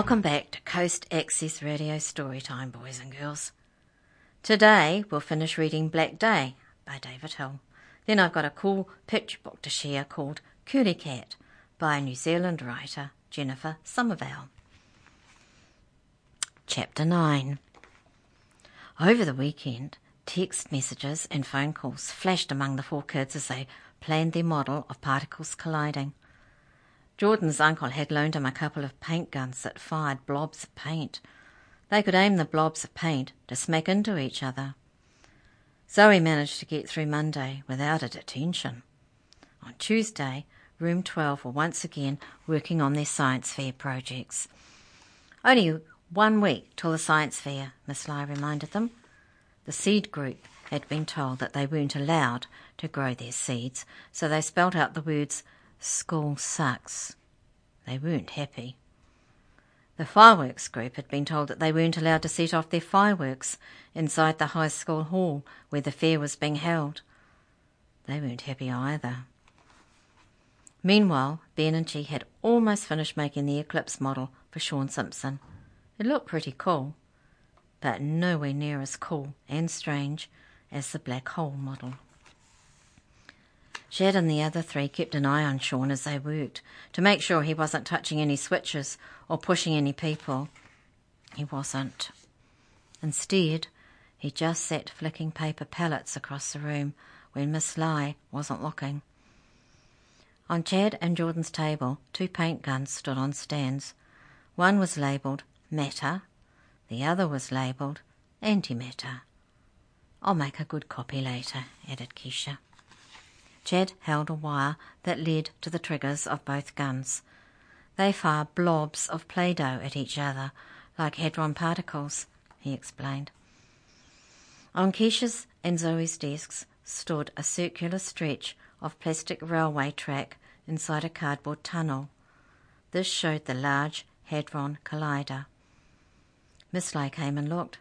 Welcome back to Coast Access Radio Storytime, boys and girls. Today we'll finish reading Black Day by David Hill. Then I've got a cool picture book to share called Curly Cat by New Zealand writer Jennifer Somerville. Chapter 9 Over the weekend, text messages and phone calls flashed among the four kids as they planned their model of particles colliding. Jordan's uncle had loaned him a couple of paint guns that fired blobs of paint. They could aim the blobs of paint to smack into each other. Zoe managed to get through Monday without a detention. On Tuesday, Room 12 were once again working on their science fair projects. Only one week till the science fair, Miss Lai reminded them. The seed group had been told that they weren't allowed to grow their seeds, so they spelt out the words School sucks. They weren't happy. The fireworks group had been told that they weren't allowed to set off their fireworks inside the high school hall where the fair was being held. They weren't happy either. Meanwhile, Ben and Chi had almost finished making the eclipse model for Sean Simpson. It looked pretty cool, but nowhere near as cool and strange as the black hole model. Chad and the other three kept an eye on Sean as they worked to make sure he wasn't touching any switches or pushing any people. He wasn't. Instead, he just sat flicking paper pellets across the room when Miss Lai wasn't looking. On Chad and Jordan's table, two paint guns stood on stands. One was labelled matter, the other was labelled antimatter. I'll make a good copy later, added Keisha. Chad held a wire that led to the triggers of both guns. They fire blobs of Play Doh at each other, like hadron particles, he explained. On Keisha's and Zoe's desks stood a circular stretch of plastic railway track inside a cardboard tunnel. This showed the large Hadron Collider. Miss Lai came and looked.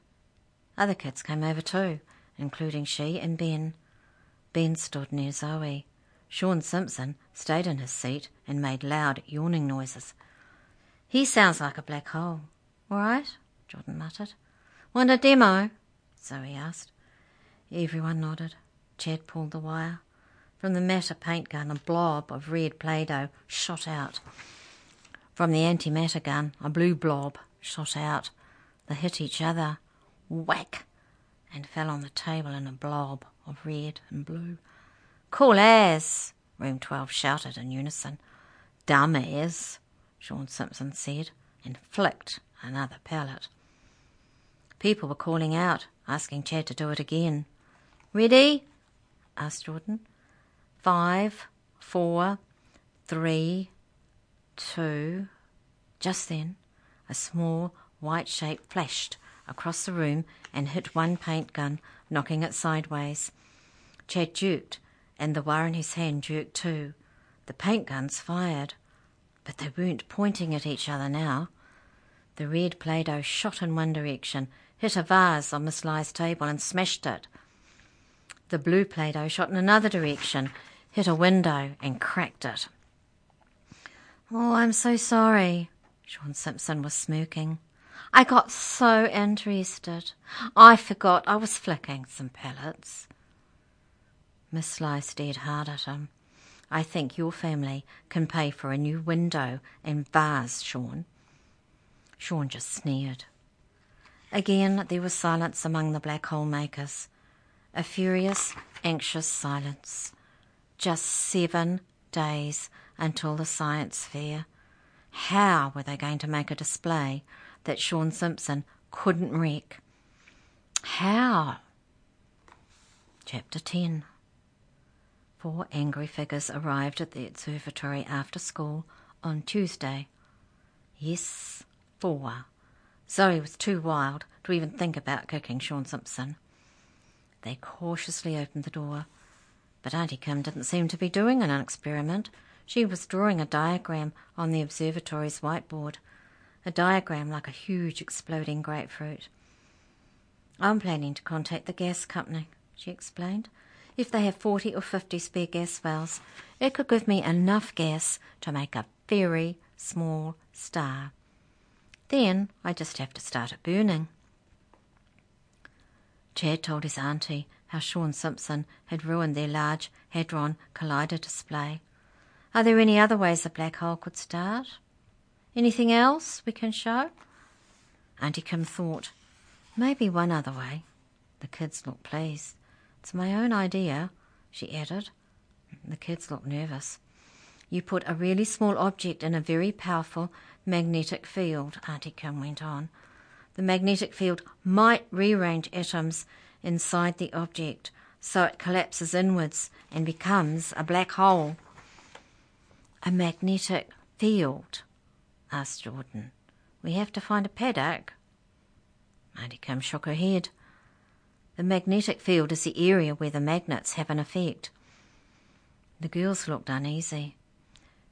Other kids came over too, including Chi and Ben. Ben stood near Zoe. Sean Simpson stayed in his seat and made loud yawning noises. He sounds like a black hole. All right, Jordan muttered. Want a demo? Zoe asked. Everyone nodded. Chad pulled the wire. From the matter paint gun, a blob of red Play-Doh shot out. From the antimatter gun, a blue blob shot out. They hit each other. Whack! And fell on the table in a blob of red and blue. Cool as, Room 12 shouted in unison. Dumb as, Sean Simpson said, and flicked another pellet. People were calling out, asking Chad to do it again. Ready? asked Jordan. Five, four, three, two. Just then, a small white shape flashed across the room and hit one paint gun, knocking it sideways. Chad jerked, and the wire in his hand jerked too. The paint guns fired, but they weren't pointing at each other now. The red Play Doh shot in one direction, hit a vase on Miss Lai's table, and smashed it. The blue Play Doh shot in another direction, hit a window, and cracked it. Oh, I'm so sorry. Sean Simpson was smirking. I got so interested. I forgot I was flicking some pellets. Miss Lai stared hard at him. I think your family can pay for a new window and vase, Sean. Sean just sneered. Again there was silence among the black hole makers. A furious, anxious silence. Just seven days until the science fair. How were they going to make a display that Sean Simpson couldn't wreck? How? Chapter 10 Four angry figures arrived at the observatory after school on Tuesday. Yes, four. Zoe was too wild to even think about kicking Sean Simpson. They cautiously opened the door, but Auntie Kim didn't seem to be doing an experiment. She was drawing a diagram on the observatory's whiteboard, a diagram like a huge exploding grapefruit. I'm planning to contact the gas company, she explained. If they have 40 or 50 spare gas valves, it could give me enough gas to make a very small star. Then I just have to start it burning. Chad told his auntie how Sean Simpson had ruined their large Hadron Collider display. Are there any other ways a black hole could start? Anything else we can show? Auntie Kim thought, maybe one other way. The kids looked pleased. It's my own idea, she added. The kids looked nervous. You put a really small object in a very powerful magnetic field, Auntie Kim went on. The magnetic field might rearrange atoms inside the object so it collapses inwards and becomes a black hole. A magnetic field? Asked Jordan. We have to find a paddock. Kim shook her head. The magnetic field is the area where the magnets have an effect. The girls looked uneasy.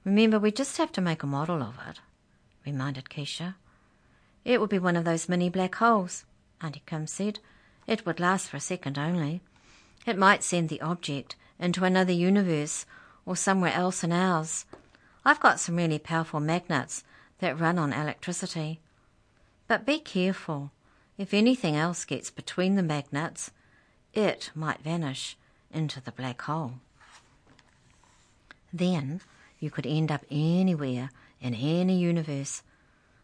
Remember, we just have to make a model of it, reminded Keisha. It would be one of those mini black holes, Auntie Kim said. It would last for a second only. It might send the object into another universe or somewhere else in ours. I've got some really powerful magnets that run on electricity. But be careful. If anything else gets between the magnets, it might vanish into the black hole. Then you could end up anywhere in any universe,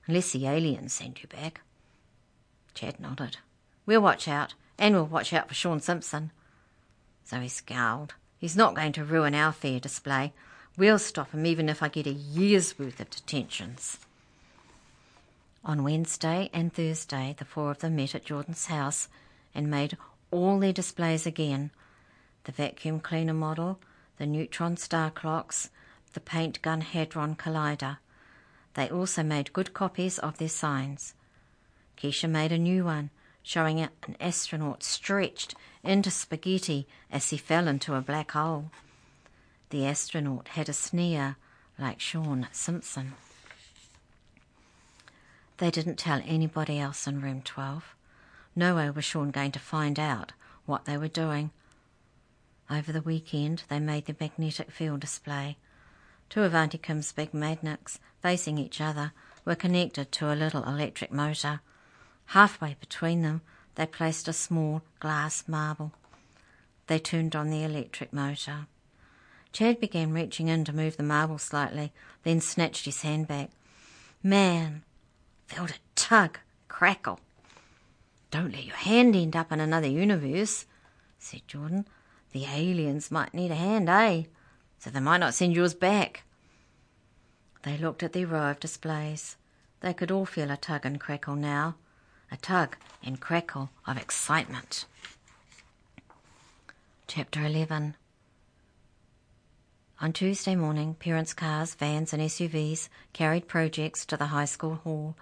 unless the aliens send you back. Chad nodded. We'll watch out, and we'll watch out for Sean Simpson. So he scowled. He's not going to ruin our fair display. We'll stop him even if I get a year's worth of detentions. On Wednesday and Thursday, the four of them met at Jordan's house and made all their displays again the vacuum cleaner model, the neutron star clocks, the paint gun hadron collider. They also made good copies of their signs. Keisha made a new one, showing an astronaut stretched into spaghetti as he fell into a black hole. The astronaut had a sneer like Sean Simpson. They didn't tell anybody else in room 12. No way was Sean going to find out what they were doing. Over the weekend, they made the magnetic field display. Two of Auntie Kim's big magnets, facing each other, were connected to a little electric motor. Halfway between them, they placed a small glass marble. They turned on the electric motor. Chad began reaching in to move the marble slightly, then snatched his hand back. Man, felt it tug, crackle. Don't let your hand end up in another universe, said Jordan. The aliens might need a hand, eh? So they might not send yours back. They looked at row of displays. They could all feel a tug and crackle now, a tug and crackle of excitement. Chapter 11 On Tuesday morning, parents' cars, vans, and SUVs carried projects to the high school hall.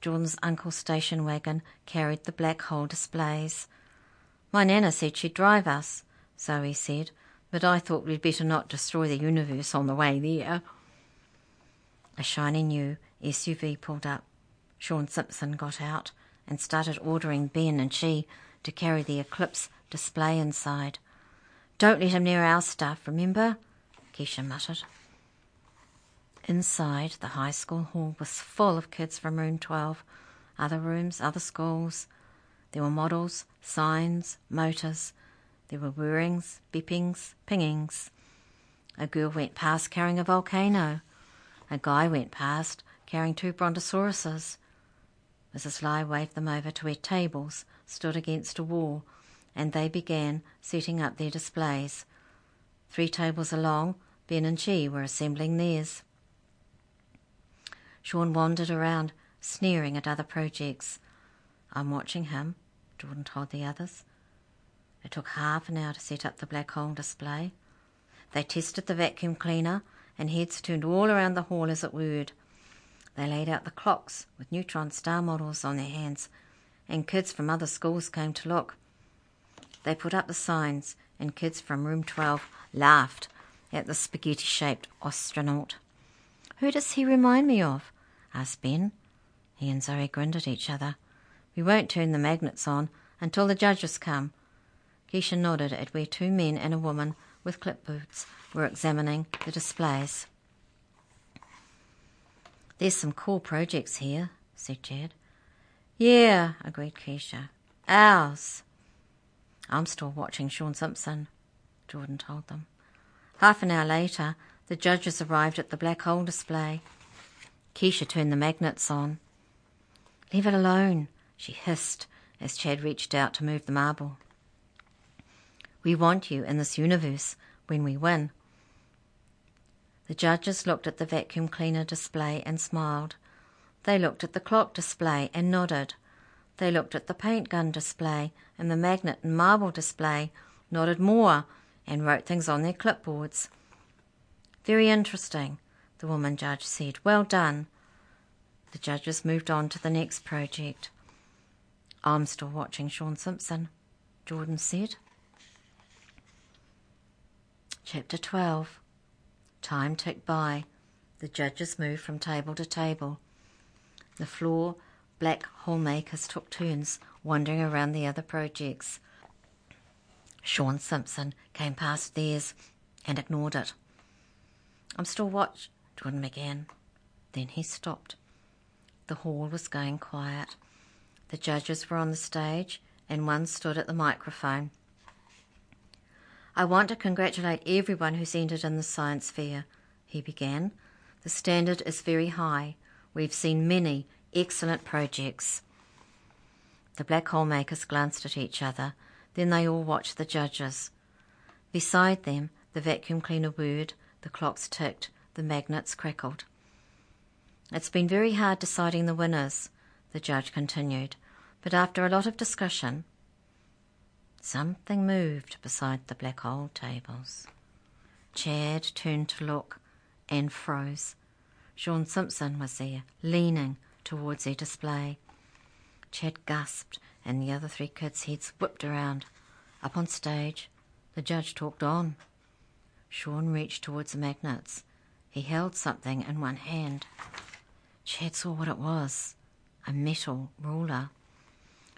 Jordan's uncle's station wagon carried the black hole displays. My nana said she'd drive us, Zoe said, but I thought we'd better not destroy the universe on the way there. A shiny new SUV pulled up. Sean Simpson got out and started ordering Ben and Chi to carry the Eclipse display inside. Don't let him near our stuff, remember? Keisha muttered. Inside, the high school hall was full of kids from room 12, other rooms, other schools. There were models, signs, motors, there were whirrings, beepings, pingings. A girl went past carrying a volcano. A guy went past carrying two brontosauruses. Mrs. Lai waved them over to where tables stood against a wall, and they began setting up their displays. Three tables along, Ben and Chi were assembling theirs. Sean wandered around, sneering at other projects. I'm watching him, Jordan told the others. It took half an hour to set up the black hole display. They tested the vacuum cleaner, and heads turned all around the hall as it whirred. They laid out the clocks with neutron star models on their hands, and kids from other schools came to look. They put up the signs, and kids from room 12 laughed at the spaghetti shaped astronaut. Who does he remind me of? asked Ben. He and Zoe grinned at each other. We won't turn the magnets on until the judges come, Keisha nodded at where two men and a woman with clipboards were examining the displays. There's some cool projects here, said Jed. Yeah, agreed Keisha. Ours. I'm still watching Sean Simpson, Jordan told them. Half an hour later, the judges arrived at the black hole display. Keisha turned the magnets on. Leave it alone, she hissed as Chad reached out to move the marble. We want you in this universe when we win. The judges looked at the vacuum cleaner display and smiled. They looked at the clock display and nodded. They looked at the paint gun display and the magnet and marble display, nodded more, and wrote things on their clipboards. Very interesting, the woman judge said. Well done. The judges moved on to the next project. I'm still watching Sean Simpson, Jordan said. Chapter 12 Time ticked by. The judges moved from table to table. The floor black hole makers took turns wandering around the other projects. Sean Simpson came past theirs and ignored it. I'm still watch, Jordan began. Then he stopped. The hall was going quiet. The judges were on the stage and one stood at the microphone. I want to congratulate everyone who's entered in the science fair, he began. The standard is very high. We've seen many excellent projects. The black hole makers glanced at each other. Then they all watched the judges. Beside them, the vacuum cleaner whirred, the clocks ticked, the magnets crackled. It's been very hard deciding the winners, the judge continued, but after a lot of discussion, something moved beside the black hole tables. Chad turned to look and froze. Sean Simpson was there, leaning towards their display. Chad gasped, and the other three kids' heads whipped around. Up on stage, the judge talked on. Sean reached towards the magnets. He held something in one hand. Chad saw what it was a metal ruler.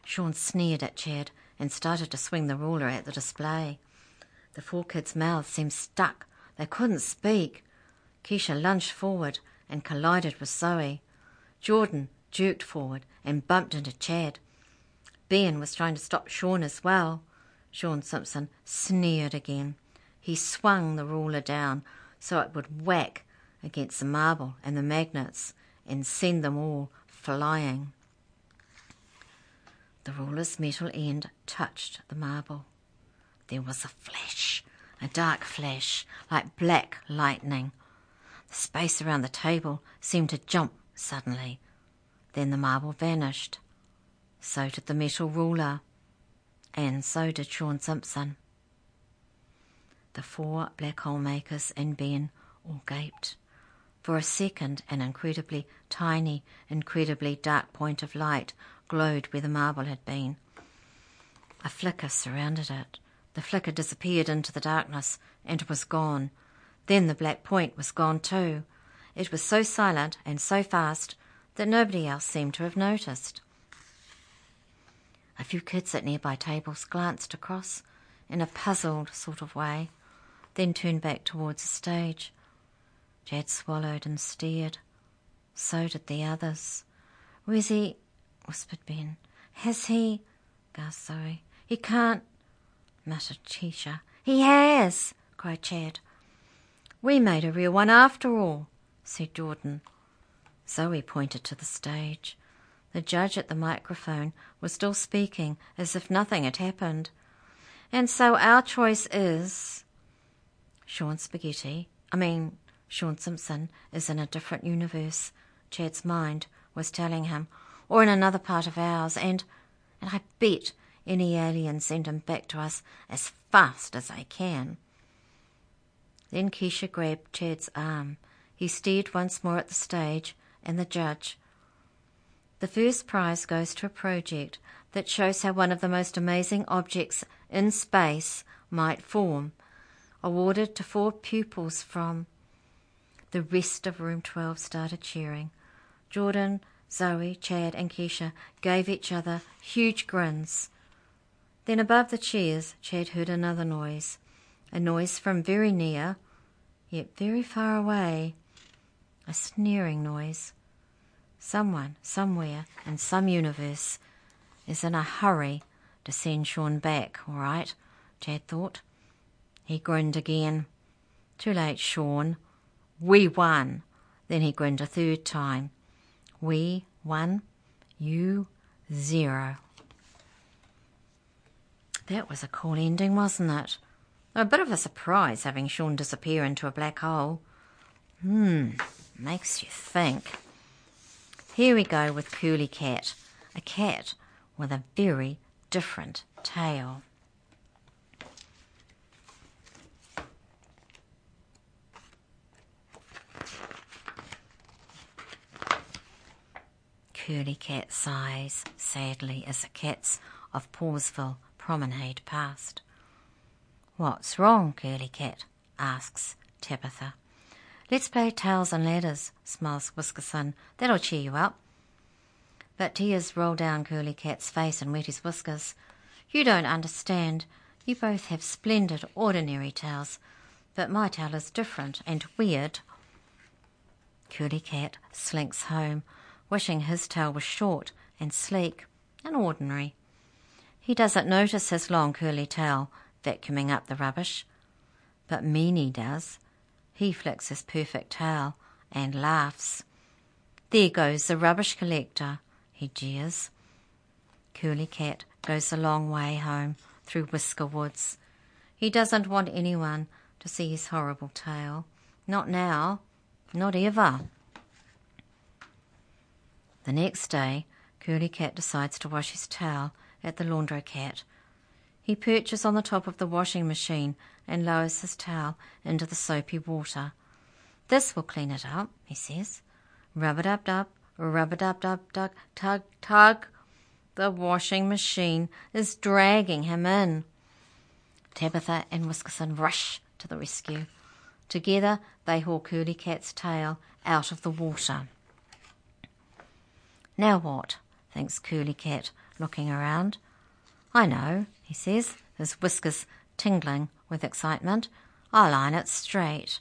Sean sneered at Chad and started to swing the ruler at the display. The four kids' mouths seemed stuck. They couldn't speak. Keisha lunged forward and collided with Zoe. Jordan jerked forward and bumped into Chad. Ben was trying to stop Sean as well. Sean Simpson sneered again. He swung the ruler down so it would whack against the marble and the magnets and send them all flying. The ruler's metal end touched the marble. There was a flash, a dark flash, like black lightning. The space around the table seemed to jump suddenly. Then the marble vanished. So did the metal ruler. And so did Sean Simpson. The four black hole makers and Ben all gaped. For a second, an incredibly tiny, incredibly dark point of light glowed where the marble had been. A flicker surrounded it. The flicker disappeared into the darkness and was gone. Then the black point was gone too. It was so silent and so fast that nobody else seemed to have noticed. A few kids at nearby tables glanced across in a puzzled sort of way, then turned back towards the stage. Chad swallowed and stared. So did the others. Where's he? whispered Ben. Has he? gasped Zoe. He can't, muttered Keisha. He has, cried Chad. We made a real one after all, said Jordan. Zoe pointed to the stage. The judge at the microphone was still speaking as if nothing had happened. And so our choice is Sean Spaghetti. I mean, Sean Simpson is in a different universe, Chad's mind was telling him, or in another part of ours, and and I bet any alien send him back to us as fast as they can. Then Keisha grabbed Chad's arm. He stared once more at the stage and the judge. The first prize goes to a project that shows how one of the most amazing objects in space might form, awarded to four pupils from. The rest of room 12 started cheering. Jordan, Zoe, Chad, and Keisha gave each other huge grins. Then above the cheers, Chad heard another noise, a noise from very near, yet very far away, a sneering noise. Someone, somewhere, in some universe, is in a hurry to send Sean back, all right, Chad thought. He grinned again. Too late, Sean. We won. Then he grinned a third time. We won. You zero. That was a cool ending, wasn't it? A bit of a surprise having Sean disappear into a black hole. Hmm, makes you think. Here we go with Curly Cat, a cat with a very different tail. Curly Cat sighs sadly as the cats of Pawsville promenade past. What's wrong, Curly Cat? asks Tabitha. Let's play tails and ladders, smiles Whiskerson. That'll cheer you up. But tears roll down Curly Cat's face and wet his whiskers. You don't understand. You both have splendid, ordinary tails, but my tail is different and weird. Curly Cat slinks home, wishing his tail was short and sleek and ordinary. He doesn't notice his long curly tail vacuuming up the rubbish, but Meanie does. He flicks his perfect tail and laughs. There goes the rubbish collector, he jeers. Curly Cat goes a long way home through Whisker Woods. He doesn't want anyone to see his horrible tail. Not now, not ever. The next day, Curly Cat decides to wash his tail at the laundry cat. He perches on the top of the washing machine and lowers his towel into the soapy water. This will clean it up, he says. Rub it up, dub, rub it up, dub, dug, tug, tug. The washing machine is dragging him in. Tabitha and Whiskerson rush to the rescue. Together they haul Curly Cat's tail out of the water. Now what? thinks Curly Cat, looking around. I know, he says, his whiskers tingling with excitement. I'll iron it straight.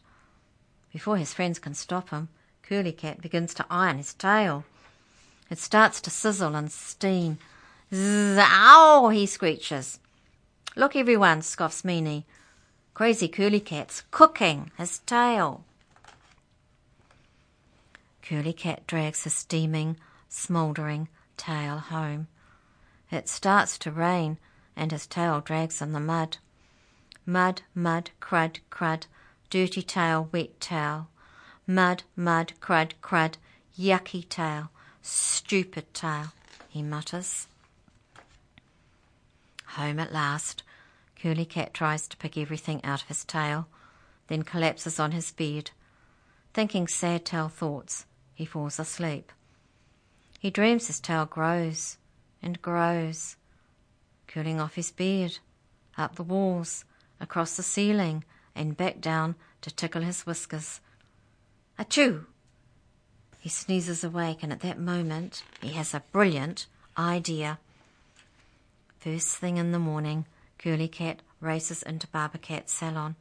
Before his friends can stop him, Curly Cat begins to iron his tail. It starts to sizzle and steam. Zow! he screeches. Look, everyone, scoffs Meanie. Crazy Curly Cat's cooking his tail. Curly Cat drags his steaming, smouldering tail home. It starts to rain, and his tail drags in the mud. Mud, mud, crud, crud, dirty tail, wet tail. Mud, mud, crud, crud, yucky tail, stupid tail, he mutters. Home at last, Curly Cat tries to pick everything out of his tail, then collapses on his bed. Thinking sad tail thoughts, he falls asleep. He dreams his tail grows and grows, curling off his bed, up the walls, across the ceiling, and back down to tickle his whiskers. Achoo! He sneezes awake, and at that moment he has a brilliant idea. First thing in the morning, Curly Cat races into Barber Cat's salon.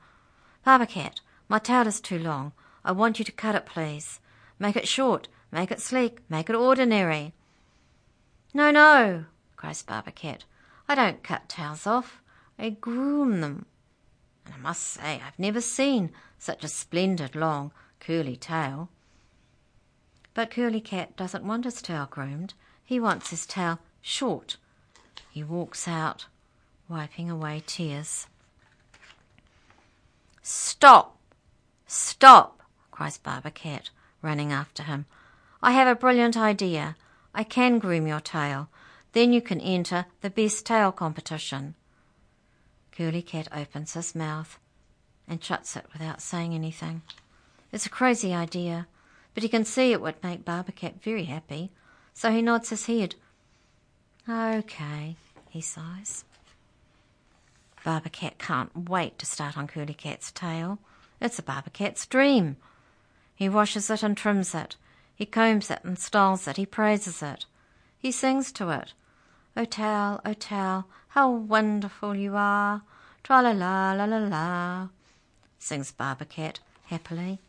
Barber Cat, my tail is too long. I want you to cut it, please. Make it short, make it sleek, make it ordinary. No, no, cries Barber Cat. I don't cut tails off. I groom them. I must say I've never seen such a splendid long curly tail. But Curly Cat doesn't want his tail groomed. He wants his tail short. He walks out, wiping away tears. Stop! Stop! cries Barber Cat, running after him. I have a brilliant idea. I can groom your tail. Then you can enter the best tail competition. Curly Cat opens his mouth and shuts it without saying anything. It's a crazy idea, but he can see it would make Barber Cat very happy, so he nods his head. Okay, he sighs. Barber Cat can't wait to start on Curly Cat's tail. It's a Barber Cat's dream. He washes it and trims it, he combs it and styles it, he praises it. He sings to it. O tail, how wonderful you are. Tra la la la la la, sings Barber Cat happily.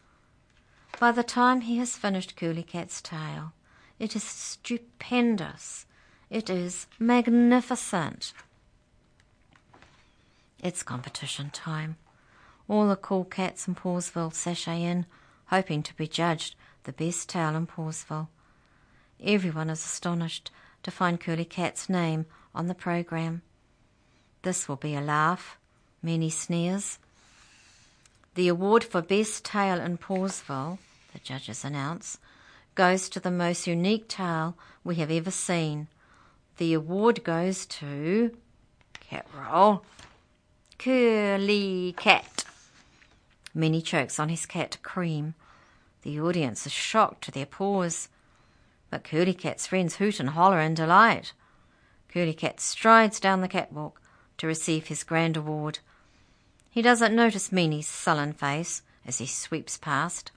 By the time he has finished Curly Cat's tail It is stupendous. It is magnificent. It's competition time. All the cool cats in Pawsville sashay in, hoping to be judged the best tail in Pawsville. Everyone is astonished to find Curly Cat's name on the program. This will be a laugh, Meanie sneers. The award for Best Tail in Pawsville, the judges announce, goes to the most unique tail we have ever seen. The award goes to cat roll, Curly Cat. Meanie chokes on his cat cream. The audience is shocked to their paws. But Curly Cat's friends hoot and holler in delight. Curly Cat strides down the catwalk to receive his grand award. He doesn't notice Meanie's sullen face as he sweeps past.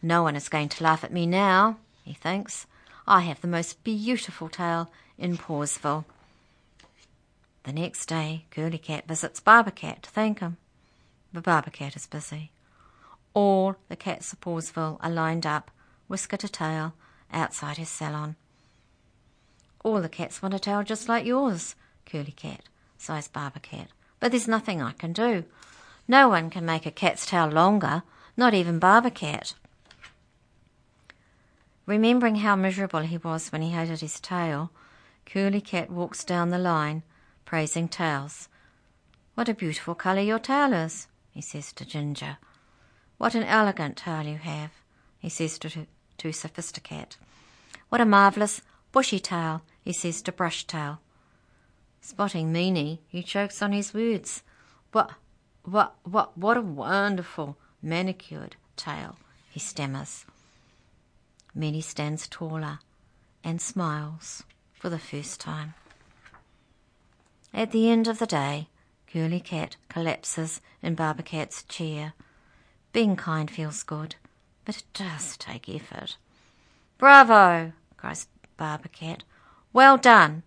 No one is going to laugh at me now, he thinks. I have the most beautiful tail in Pawsville. The next day, Curly Cat visits Barber Cat to thank him. But Barber Cat is busy. All the cats of Pawsville are lined up, whisker to tail, outside his salon. All the cats want a tail just like yours, Curly Cat, sighs Barber Cat. But there's nothing I can do. No one can make a cat's tail longer, not even Barber Cat. Remembering how miserable he was when he hated his tail, Curly Cat walks down the line, praising tails. What a beautiful colour your tail is, he says to Ginger. What an elegant tail you have, he says to, to Sophisticat. What a marvellous bushy tail, he says to Brush Tail. Spotting Meanie, he chokes on his words. What, what, what, what a wonderful manicured tail, he stammers. Meanie stands taller and smiles for the first time. At the end of the day, Curly Cat collapses in Barber Cat's chair. Being kind feels good, but it does take effort. Bravo! cries Barber Cat. Well done!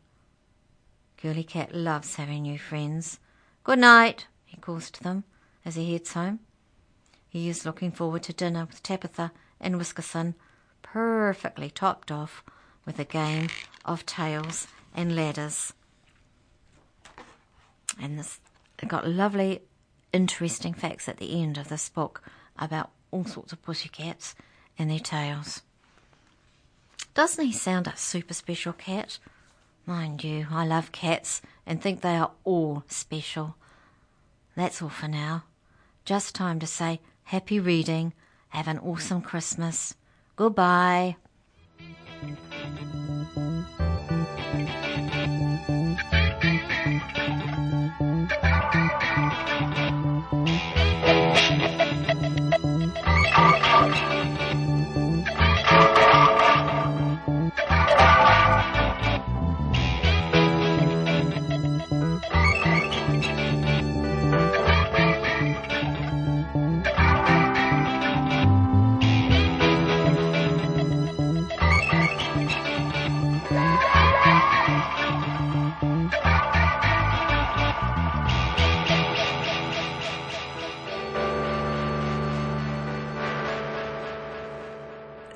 Curly Cat loves having new friends. Good night, he calls to them as he heads home. He is looking forward to dinner with Tabitha and Whiskerson perfectly topped off with a game of tails and ladders. And this got lovely, interesting facts at the end of this book about all sorts of pussycats and their tails. Doesn't he sound a super special cat? Mind you, I love cats and think they are all special. That's all for now. Just time to say happy reading, have an awesome Christmas. Goodbye.